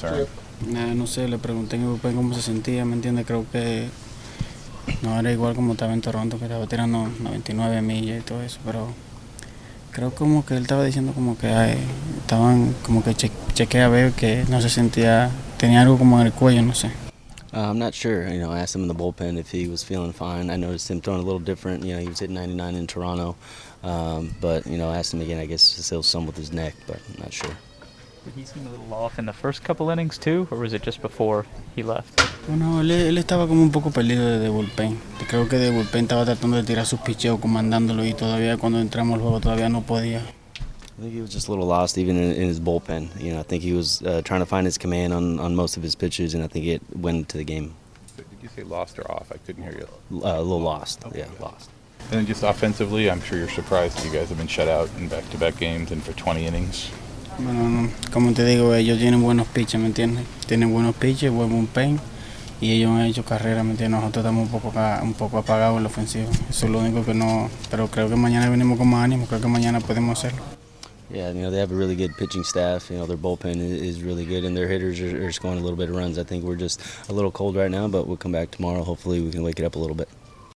concern? No sé, le pregunté en el bullpen cómo se sentía, ¿me entiende? Creo que no era igual como estaba en Toronto, que estaba tirando 99 millas y todo eso, pero creo como que él estaba diciendo como que ay, estaban como que che chequeé a ver que no se sentía, tenía algo como en el cuello, no sé. Uh, I'm not sure. You know, I asked him in the bullpen if he was feeling fine. I noticed him throwing a little different. You know, he was hitting 99 in Toronto, um, but you know, I asked him again. I guess still some with his neck, but I'm not sure. Did he seem a little off in the first couple innings too, or was it just before he left? Bueno, él, él estaba como un poco perdido de, de bullpen. Creo que de bullpen estaba tratando de tirar sus picheos, comandándolo y todavía cuando entramos al juego todavía no podía. I think he was just a little lost even in, in his bullpen. You know, I think he was uh, trying to find his command on, on most of his pitches, and I think it went into the game. Did you say lost or off? I couldn't hear you. Uh, a little lost. Yeah, lost. And then just offensively, I'm sure you're surprised you guys have been shut out in back-to-back games and for 20 innings. Bueno, como te digo, ellos tienen buenos pitches, ¿me entiendes? Tienen buenos pitches, buen bullpen y ellos han hecho carrera, ¿me entiendes? Nosotros estamos un poco, un poco apagados en la ofensiva. Eso es lo único que no... Pero creo que mañana venimos con más ánimo, creo que mañana podemos hacerlo. Yeah, you know they have a really good pitching staff. You know their bullpen is, really good, and their hitters are, are scoring a little bit of runs. I think we're just a little cold right now, but we'll come back tomorrow. Hopefully, we can wake it up a little bit.